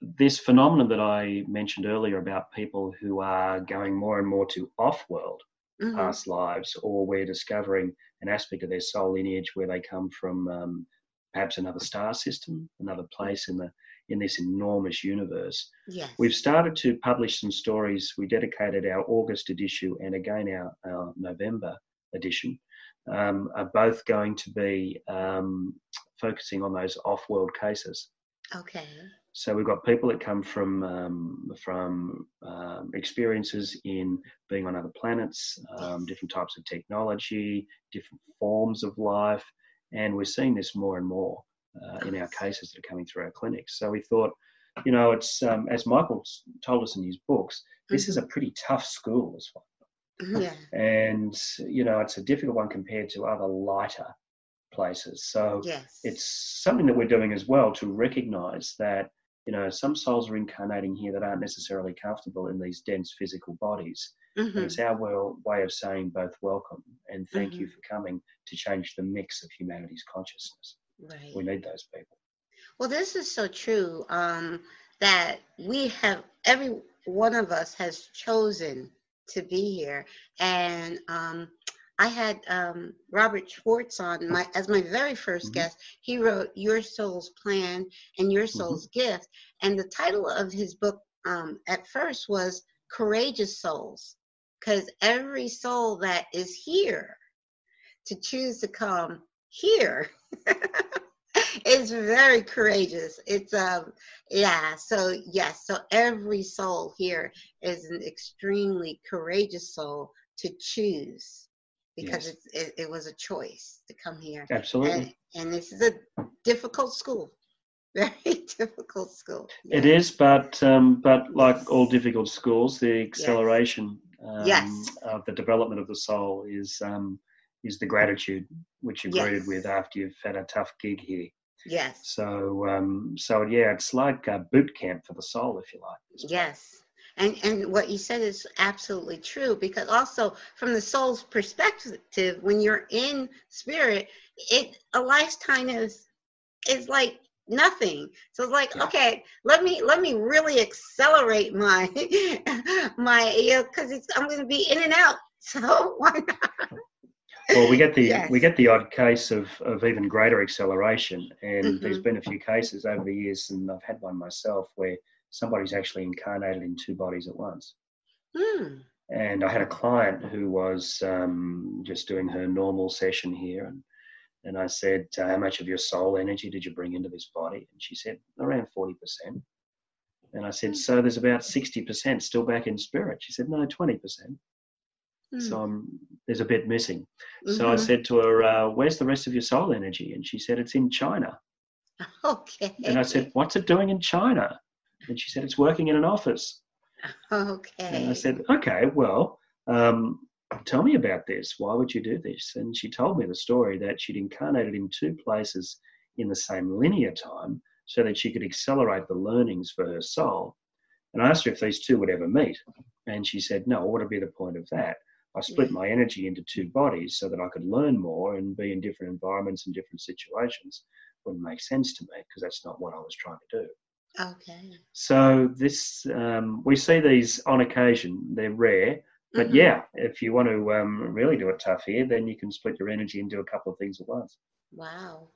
this phenomenon that I mentioned earlier about people who are going more and more to off-world Mhm. past lives, or we're discovering an aspect of their soul lineage where they come from um, perhaps another star system, another place in the in this enormous universe. Yes. We've started to publish some stories. We dedicated our August issue and again our, our November edition, um, are both going to be um, focusing on those off-world cases. Okay. So we've got people that come from um, from um, experiences in being on other planets, um, different types of technology, different forms of life, and we're seeing this more and more uh, in our cases that are coming through our clinics. So we thought, you know, it's um, as Michael told us in his books, this is a pretty tough school as well. Mm-hmm. Yeah. And you know, it's a difficult one compared to other lighter places. So yes. it's something that we're doing as well to recognize that you know some souls are incarnating here that aren't necessarily comfortable in these dense physical bodies. Mm-hmm. it's our way of saying both welcome and thank mm-hmm. you for coming to change the mix of humanity's consciousness. Right. We need those people. Well, this is so true um, that we have every one of us has chosen to be here, and um, I had um, Robert Schwartz on my as my very 1st mm-hmm. guest. He wrote Your Soul's Plan and Your mm-hmm. Soul's mm-hmm. Gift, and the title of his book um, at first was Courageous Souls, because every soul that is here to choose to come here is very courageous. It's um yeah, so yes, so every soul here is an extremely courageous soul to choose because yes. it, it was a choice to come here. Absolutely. And, and this is a difficult school. Very difficult school. Yeah. It is, but um, but like all difficult schools, the acceleration yes. Um, yes. of the development of the soul is um, is the gratitude which you greeted with after you've had a tough gig here. Yes. So, um, so yeah, it's like a boot camp for the soul, if you like. Yes. And, and what you said is absolutely true because also from the soul's perspective, when you're in spirit, it a lifetime is is like nothing. So it's like, yeah. okay, let me let me really accelerate my my you know, because I'm going to be in and out. So why not? well, we get the yes. we get the odd case of, of even greater acceleration, and mm-hmm. there's been a few cases over the years, and I've had one myself where somebody's actually incarnated in two bodies at once. Mm. And I had a client who was um, just doing her normal session here, and and I said, uh, "How much of your soul energy did you bring into this body?" And she said, "Around forty percent." And I said, "So there's about sixty percent still back in spirit." She said, "No, twenty percent." Mm. So I'm, there's a bit missing. Mm-hmm. So I mm-hmm. said to her, uh, Where's the rest of your soul energy? And she said, It's in China. Okay. And I said, What's it doing in China? And she said, It's working in an office. Okay. And I said, Okay, well, um, tell me about this. Why would you do this? And she told me the story that she'd incarnated in two places in the same linear time so that she could accelerate the learnings for her soul. And I asked her if these two would ever meet. And she said, No, what would be the point of that? I split my energy into two bodies so that I could learn more and be in different environments and different situations. Wouldn't make sense to me because that's not what I was trying to do. Okay. So this um, we see these on occasion. They're rare, but mm-hmm. yeah, if you want to um, really do it tough here, then you can split your energy and do a couple of things at once. Wow.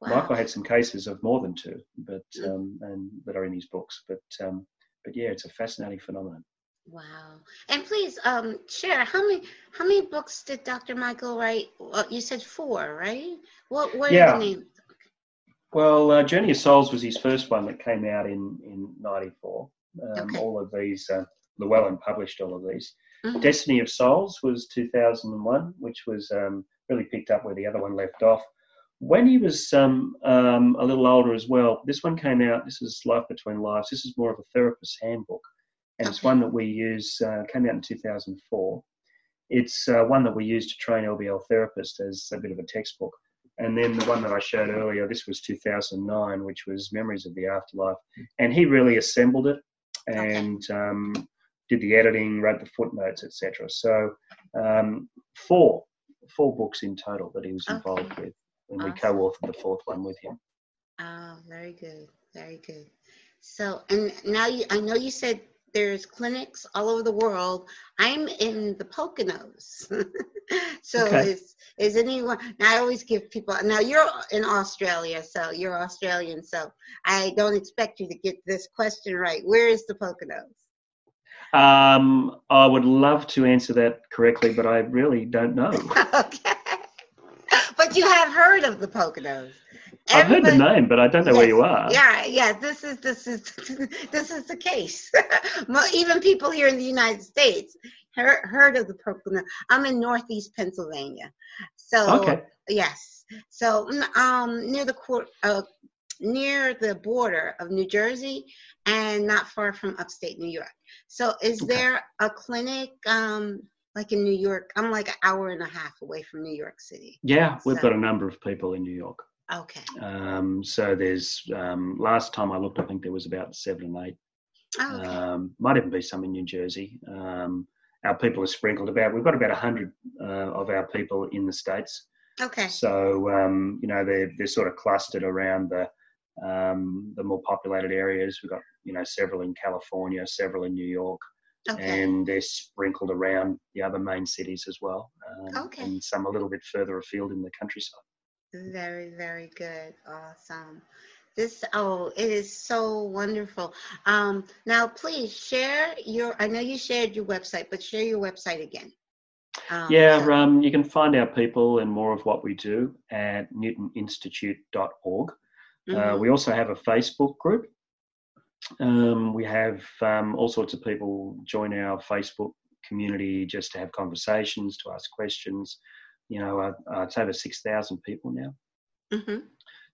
wow. Michael had some cases of more than two, but mm. um, and that are in his books. But um, but yeah, it's a fascinating phenomenon. Wow. And please um, share how many how many books did Dr. Michael write? Well, you said four, right? What what yeah. are the names? Well, uh, Journey of Souls was his first one that came out in in '94. Um, okay. All of these, uh, Llewellyn published all of these. Mm-hmm. Destiny of Souls was 2001, which was um, really picked up where the other one left off. When he was um, um, a little older as well, this one came out. This is Life Between Lives. This is more of a therapist's handbook and it's one that we use, uh, came out in 2004. It's uh, one that we use to train LBL therapists as a bit of a textbook. And then the one that I showed earlier, this was 2009, which was Memories of the Afterlife. And he really assembled it and okay. um, did the editing, wrote the footnotes, etc. So um, four, four books in total that he was involved okay. with. And awesome. we co-authored the fourth one with him. Oh, very good, very good. So, and now you, I know you said there's clinics all over the world. I'm in the Poconos. so okay. is is anyone I always give people now you're in Australia, so you're Australian, so I don't expect you to get this question right. Where is the Poconos? Um, I would love to answer that correctly, but I really don't know. okay. But you have heard of the Poconos. I've heard the name, but I don't know yes, where you are. Yeah, yeah. This is this is this is the case. Even people here in the United States heard, heard of the Poconos. I'm in Northeast Pennsylvania, so Okay. yes. So mm, um, near the court, uh, near the border of New Jersey, and not far from upstate New York. So, is Okay. there a clinic um, like in New York? I'm like an hour and a half away from New York City. Yeah, we've So- got a number of people in New York. Okay. Um, so there's um, last time I looked, I think there was about seven and eight. Oh, okay. Um, might even be some in New Jersey. Um, our people are sprinkled about. We've got about hundred uh, of our people in the states. okay. So um, you know they're they're sort of clustered around the um, the more populated areas. We've got you know several in California, several in New York, Okay. and they're sprinkled around the other main cities as well. Um, Okay. And some a little bit further afield in the countryside. Very, very good. Awesome. This oh, it is so wonderful. Um, now please share your I know you shared your website, but share your website again. Um, Yeah, so- um, you can find our people and more of what we do at newtoninstitute.org. Uh, Mhm. we also have a Facebook group. Um, we have um, all sorts of people join our Facebook community just to have conversations, to ask questions. You know, uh, uh, it's over 6,000 people now. Mhm.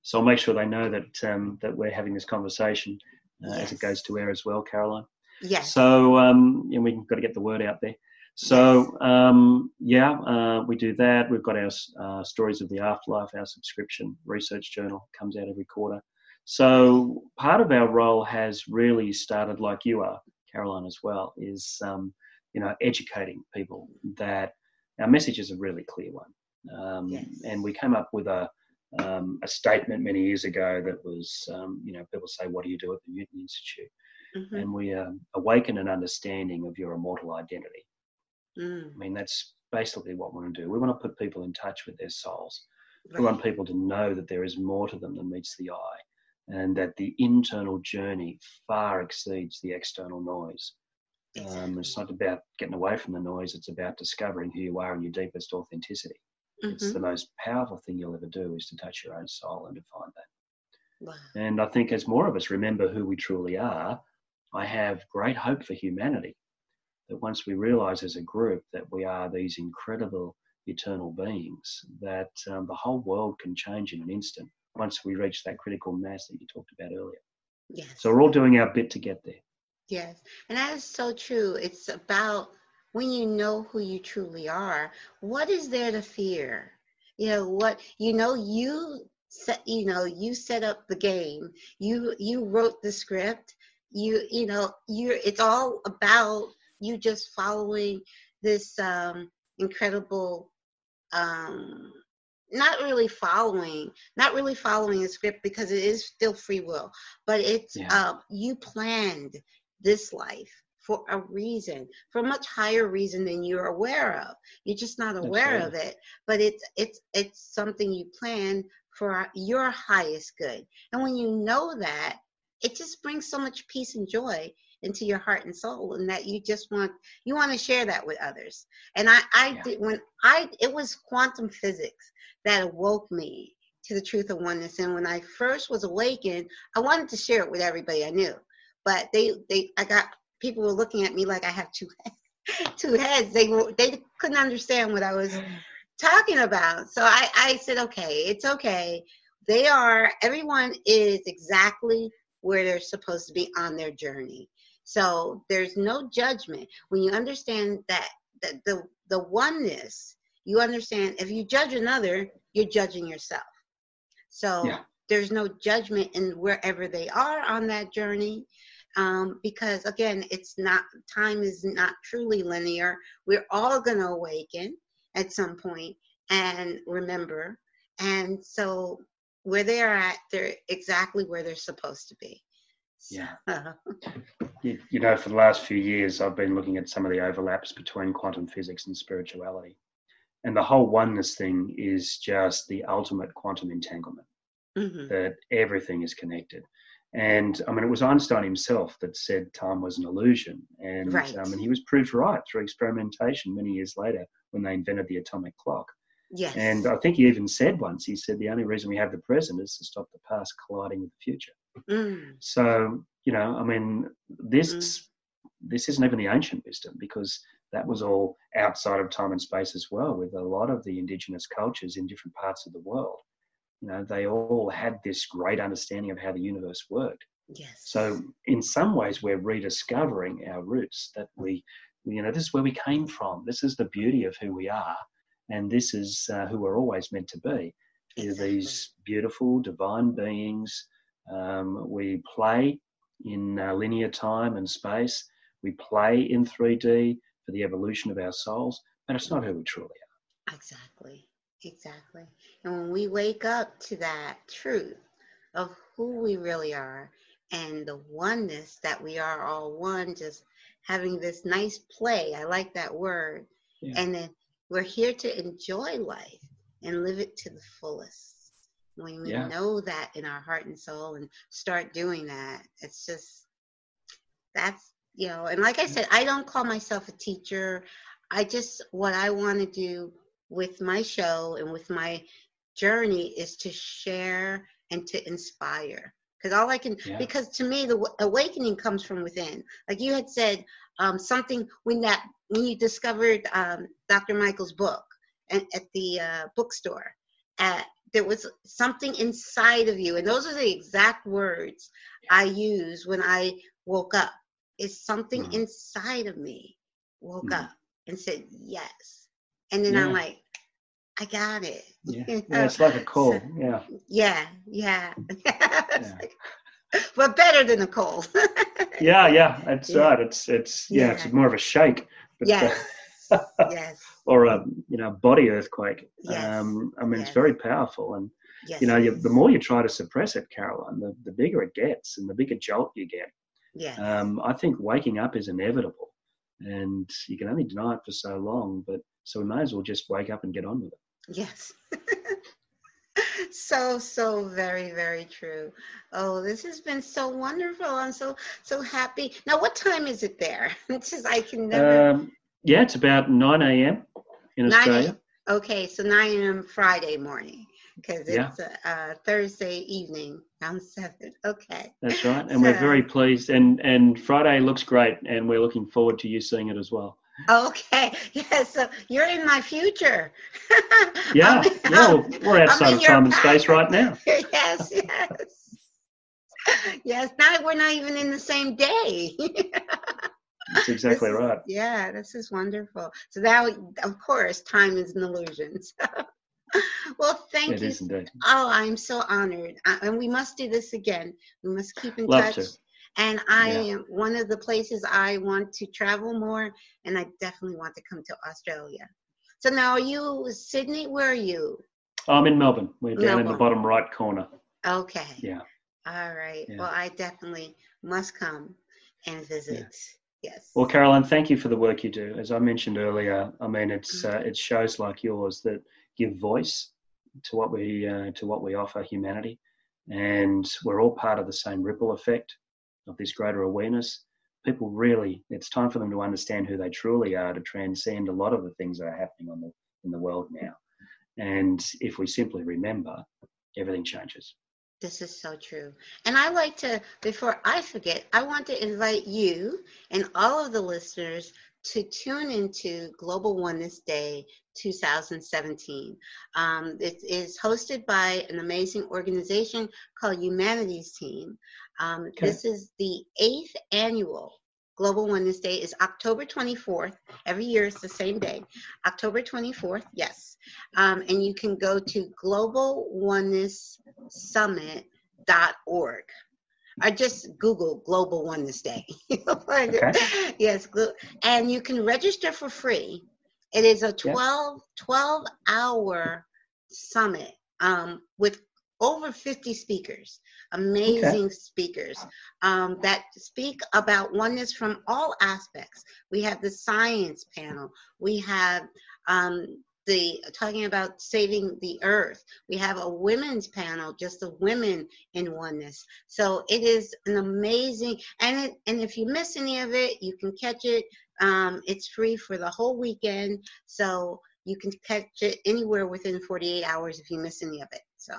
So I'll make sure they know that um, that we're having this conversation uh, as it goes to air as well, Caroline. Yes. So um, and we've got to get the word out there. So um, yeah, uh, we do that. We've got our uh, stories of the afterlife, our subscription research journal comes out every quarter. So part of our role has really started like you are, Caroline, as well, is um, you know educating people that our message is a really clear one. Um, Yes. And we came up with a um, a statement many years ago that was, um, you know, people say, "What do you do at the Newton Institute?" Mhm. and we um, awaken an understanding of your immortal identity. Mm, I mean, that's basically what we want to do. We want to put people in touch with their souls. We want people to know that there is more to them than meets the eye, and that the internal journey far exceeds the external noise. Um, it's not about getting away from the noise, it's about discovering who you are in your deepest authenticity. It's Mhm. the most powerful thing you'll ever do is to touch your own soul and to find that. Wow. And I think as more of us remember who we truly are, I have great hope for humanity. That once we realize as a group that we are these incredible eternal beings, that um, the whole world can change in an instant once we reach that critical mass that you talked about earlier. Yes. So we're all doing our bit to get there. Yes, and that is so true. It's about when you know who you truly are, what is there to fear? You know, what you know you set you know, you set up the game. You you wrote the script. You you know, you it's all about you just following this um incredible um not really following not really following the script because it is still free will but it's Yeah. uh, you planned this life for a reason for a much higher reason than you're aware of. You're just not aware of it but it's it's it's something you plan for your highest good. And when you know that it just brings so much peace and joy into your heart and soul and that you just want you want to share that with others. And i i Yeah. did when i it was quantum physics that awoke me to the truth of oneness. And when i first was awakened i wanted to share it with everybody i knew but they they i got people were looking at me like i have two two heads. They were they couldn't understand what i was talking about. So i i said okay it's okay. They are everyone is exactly where they're supposed to be on their journey. So there's no judgment. When you understand that that the the oneness you understand if you judge another you're judging yourself. So Yeah. there's no judgment in wherever they are on that journey um, because again it's not time is not truly linear we're all going to awaken at some point and remember and so where they're at they're exactly where they're supposed to be Yeah. You, you know, for the last few years, I've been looking at some of the overlaps between quantum physics and spirituality. And the whole oneness thing is just the ultimate quantum entanglement. mhm. that everything is connected. And I mean, it was Einstein himself that said time was an illusion. And, right. um, and he was proved right through experimentation many years later when they invented the atomic clock. Yes. And I think he even said once, he said, the only reason we have the present is to stop the past colliding with the future. Mm. So, you know, I mean, this Mm. this isn't even the ancient wisdom because that was all outside of time and space as well, with a lot of the indigenous cultures in different parts of the world. You know, they all had this great understanding of how the universe worked. Yes. So, in some ways, we're rediscovering our roots that we, you know, this is where we came from. This is the beauty of who we are. And this is uh, who we're always meant to be. Exactly. these beautiful, divine beings. Um, we play in uh, linear time and space. We play in 3D for the evolution of our souls, but it's not who we truly are. Exactly. Exactly. And when we wake up to that truth of who we really are and the oneness that we are all one, just having this nice play, I like that word. Yeah. And then we're here to enjoy life and live it to the fullest. When we Yeah. know that in our heart and soul and start doing that, it's just that's you know, and like I said, I don't call myself a teacher. I just what I want to do with my show and with my journey is to share and to inspire. Because all I can, Yeah. because to me, the w- awakening comes from within. Like you had said, um, something when that when you discovered um, Dr. Michael's book and at the uh, bookstore, at, there was something inside of you, and those are the exact words I use when I woke up. is something Mhm. inside of me woke Mhm. up and said yes, and then I'm like, I got it. Yeah, You yeah it's like a call. So- Yeah, Yeah, yeah. It's Yeah. like- but better than a cold. yeah, yeah. That's Yeah. right. It's it's yeah, it's more of a shake. But, uh, yes. yes. or a you know body earthquake. Yes. Um, I mean, Yes. it's very powerful, and Yes. you know, you, the more you try to suppress it, Caroline, the, the bigger it gets, and the bigger jolt you get. Yeah. Um, I think waking up is inevitable, and you can only deny it for so long. But so we may as well just wake up and get on with it. Yes. so so very very true. Oh, this has been so wonderful. I'm so so happy. Now, what time is it there? It's just I can never. Um, yeah, it's about nine a.m. in 9 Australia. a- Okay, so 9 a.m. Friday morning because Yeah. it's uh, uh, Thursday evening around seven. Okay. That's right, and we're very pleased. And and Friday looks great, and we're looking forward to you seeing it as well. Okay. Yeah. So you're in my future. Yeah, I'm- yeah, well, we're outside of time and space right now. yes. Yes. Yes. Now we're not even in the same day. That's exactly This is- right. Yeah, this is wonderful. So now, of course, time is an illusion. So, well, thank It you. is indeed. Oh, I'm so honored, I, and we must do this again. We must keep in Love touch. to. And I Yeah. am one of the places I want to travel more, and I definitely want to come to Australia. So now, are you Sydney? Where are you? I'm in Melbourne. We're down in the bottom right corner. Okay. Yeah. All right. Yeah. Well, I definitely must come and visit. Yes. Well, Caroline, thank you for the work you do. As I mentioned earlier, I mean, it's Mm. uh, it's shows like yours that give voice to what we uh, to what we offer humanity, and we're all part of the same ripple effect of this greater awareness. People really, it's time for them to understand who they truly are to transcend a lot of the things that are happening on the in the world now. And if we simply remember, everything changes. This is so true. And I like to, before I forget, I want to invite you and all of the listeners to tune into Global Oneness Day 2017. Um, it is hosted by an amazing organization called Humanity's Team. Um, Okay. This is the eighth annual Global Oneness Day is October 24th. Every year it's the same day. October 24th, yes. Um, and you can go to globalonenesssummit.org or just Google Global Oneness Day. You'll. Yes, and you can register for free. It is a 12, 12 hour summit um, with over 50 speakers, amazing speakers um, that speak about oneness from all aspects. We have the science panel, we have um, the talking about saving the earth. We have a women's panel, just the women in oneness. So it is an amazing and it, and if you miss any of it, you can catch it. Um, it's free for the whole weekend, so you can catch it anywhere within 48 hours if you miss any of it. So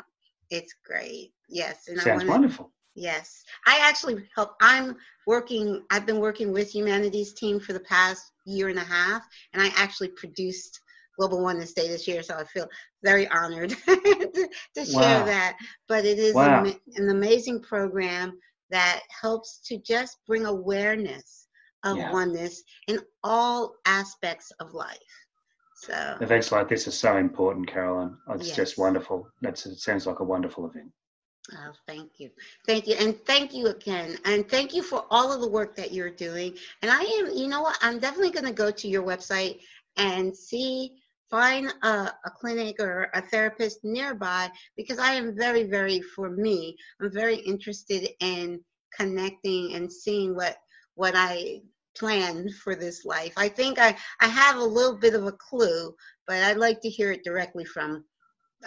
it's great. Yes, and sounds wanna, wonderful. Yes, I actually help. I'm working. I've been working with Humanity's Team for the past year and a half, and I actually produced Global Oneness Day this year, so I feel very honored to, to share wow. that. But it is wow. an, an amazing program that helps to just bring awareness of yeah. oneness in all aspects of life. So events like this are so important, Carolyn. Oh, it's yes. just wonderful. That's it sounds like a wonderful event. Oh, thank you. Thank you. And thank you again. And thank you for all of the work that you're doing. And I am, you know what, I'm definitely going to go to your website and see, find a, a clinic or a therapist nearby because I am very, very, for me, I'm very interested in connecting and seeing what, what I plan for this life. I think I, I have a little bit of a clue, but I'd like to hear it directly from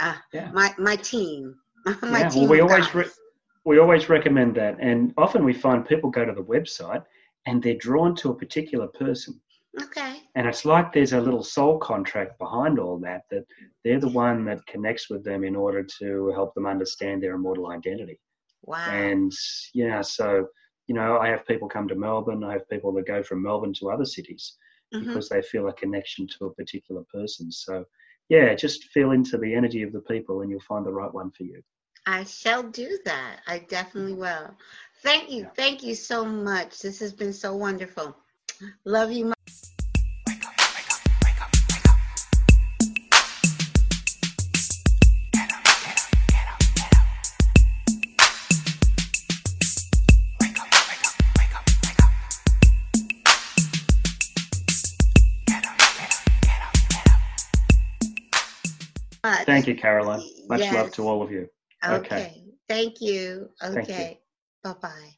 uh, yeah. my, my team. yeah, well, we always re- we always recommend that, and often we find people go to the website and they're drawn to a particular person. Okay. And it's like there's a little soul contract behind all that, that they're the one that connects with them in order to help them understand their immortal identity. Wow. And yeah, so, you know, I have people come to Melbourne, I have people that go from Melbourne to other cities mm-hmm. because they feel a connection to a particular person. So, yeah, just feel into the energy of the people and you'll find the right one for you. I shall do that. I definitely will. Thank you. Thank you so much. This has been so wonderful. Love you. Thank you, Caroline. Much yes. love to all of you. Okay. okay. Thank you. Okay. Bye bye.